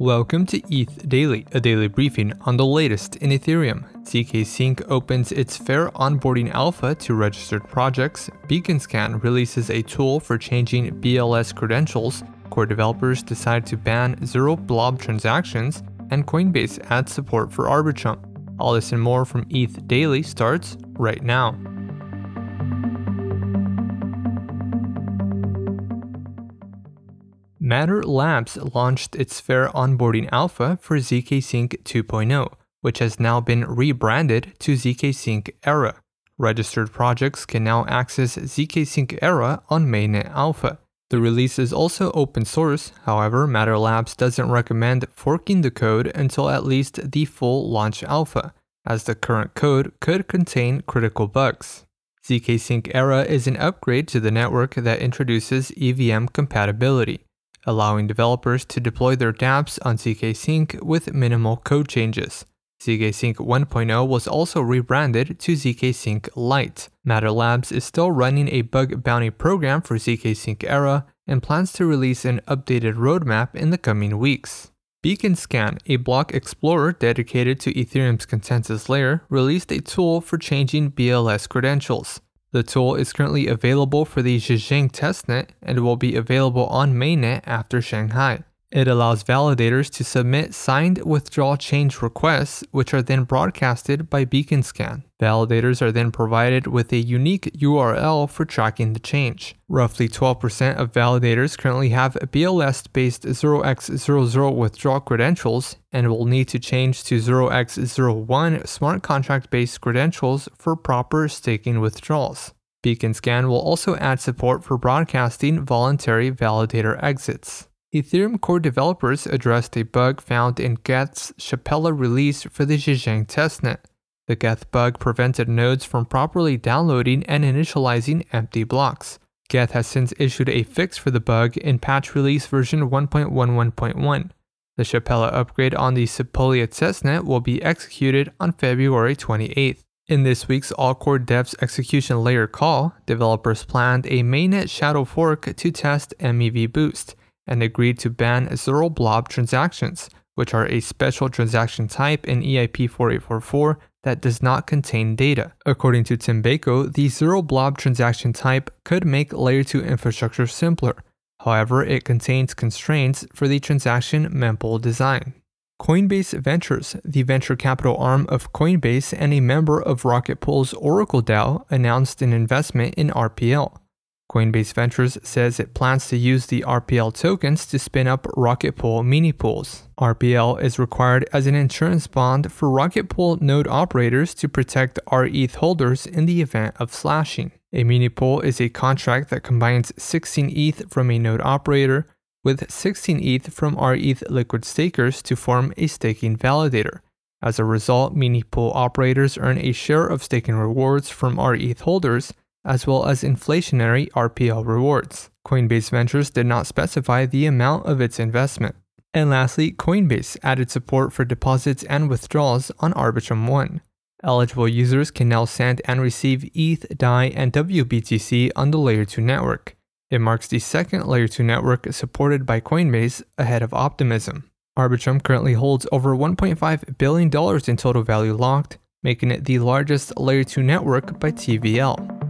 Welcome to ETH Daily, a daily briefing on the latest in Ethereum. ZK Sync opens its fair onboarding alpha to registered projects. BeaconScan releases a tool for changing BLS credentials. Core developers decide to ban zero blob transactions, and Coinbase adds support for Arbitrum. All this and more from ETH Daily starts right now. Matter Labs launched its fair onboarding alpha for ZK Sync 2.0, which has now been rebranded to ZK Sync Era. Registered projects can now access ZK Sync Era on mainnet alpha. The release is also open source, however, Matter Labs doesn't recommend forking the code until at least the full launch alpha, as the current code could contain critical bugs. ZK Sync Era is an upgrade to the network that introduces EVM compatibility allowing developers to deploy their dApps on ZK Sync with minimal code changes. ZK Sync 1.0 was also rebranded to ZK Sync Lite. Matter Labs is still running a bug bounty program for ZK Sync Era and plans to release an updated roadmap in the coming weeks. BeaconScan, a block explorer dedicated to Ethereum's consensus layer, released a tool for changing BLS credentials. The tool is currently available for the Zhejiang testnet and will be available on mainnet after Shanghai. It allows validators to submit signed withdrawal change requests, which are then broadcasted by BeaconScan. Validators are then provided with a unique URL for tracking the change. Roughly 12% of validators currently have BLS based 0x00 withdrawal credentials and will need to change to 0x01 smart contract based credentials for proper staking withdrawals. BeaconScan will also add support for broadcasting voluntary validator exits. Ethereum core developers addressed a bug found in Geth's Shapella release for the Zhejiang testnet. The Geth bug prevented nodes from properly downloading and initializing empty blocks. Geth has since issued a fix for the bug in patch release version 1.11.1. The Shapella upgrade on the Sepolia testnet will be executed on February 28th. In this week's All Core Devs execution layer call, developers planned a mainnet shadow fork to test MEV Boost and agreed to ban zero blob transactions, which are a special transaction type in EIP 4844 that does not contain data. According to Tim Beiko, the zero blob transaction type could make layer 2 infrastructure simpler. However, it contains constraints for the transaction mempool design. Coinbase Ventures, the venture capital arm of Coinbase and a member of Rocket Pool's Oracle DAO, announced an investment in RPL. Coinbase Ventures says it plans to use the RPL tokens to spin up Rocket Pool mini pools. RPL is required as an insurance bond for Rocket Pool node operators to protect RETH holders in the event of slashing. A mini pool is a contract that combines 16 ETH from a node operator with 16 ETH from RETH liquid stakers to form a staking validator. As a result, mini pool operators earn a share of staking rewards from RETH holders as well as inflationary RPL rewards. Coinbase Ventures did not specify the amount of its investment. And lastly, Coinbase added support for deposits and withdrawals on Arbitrum 1. Eligible users can now send and receive ETH, DAI, and WBTC on the Layer 2 network. It marks the second Layer 2 network supported by Coinbase ahead of Optimism. Arbitrum currently holds over $1.5 billion in total value locked, making it the largest Layer 2 network by TVL.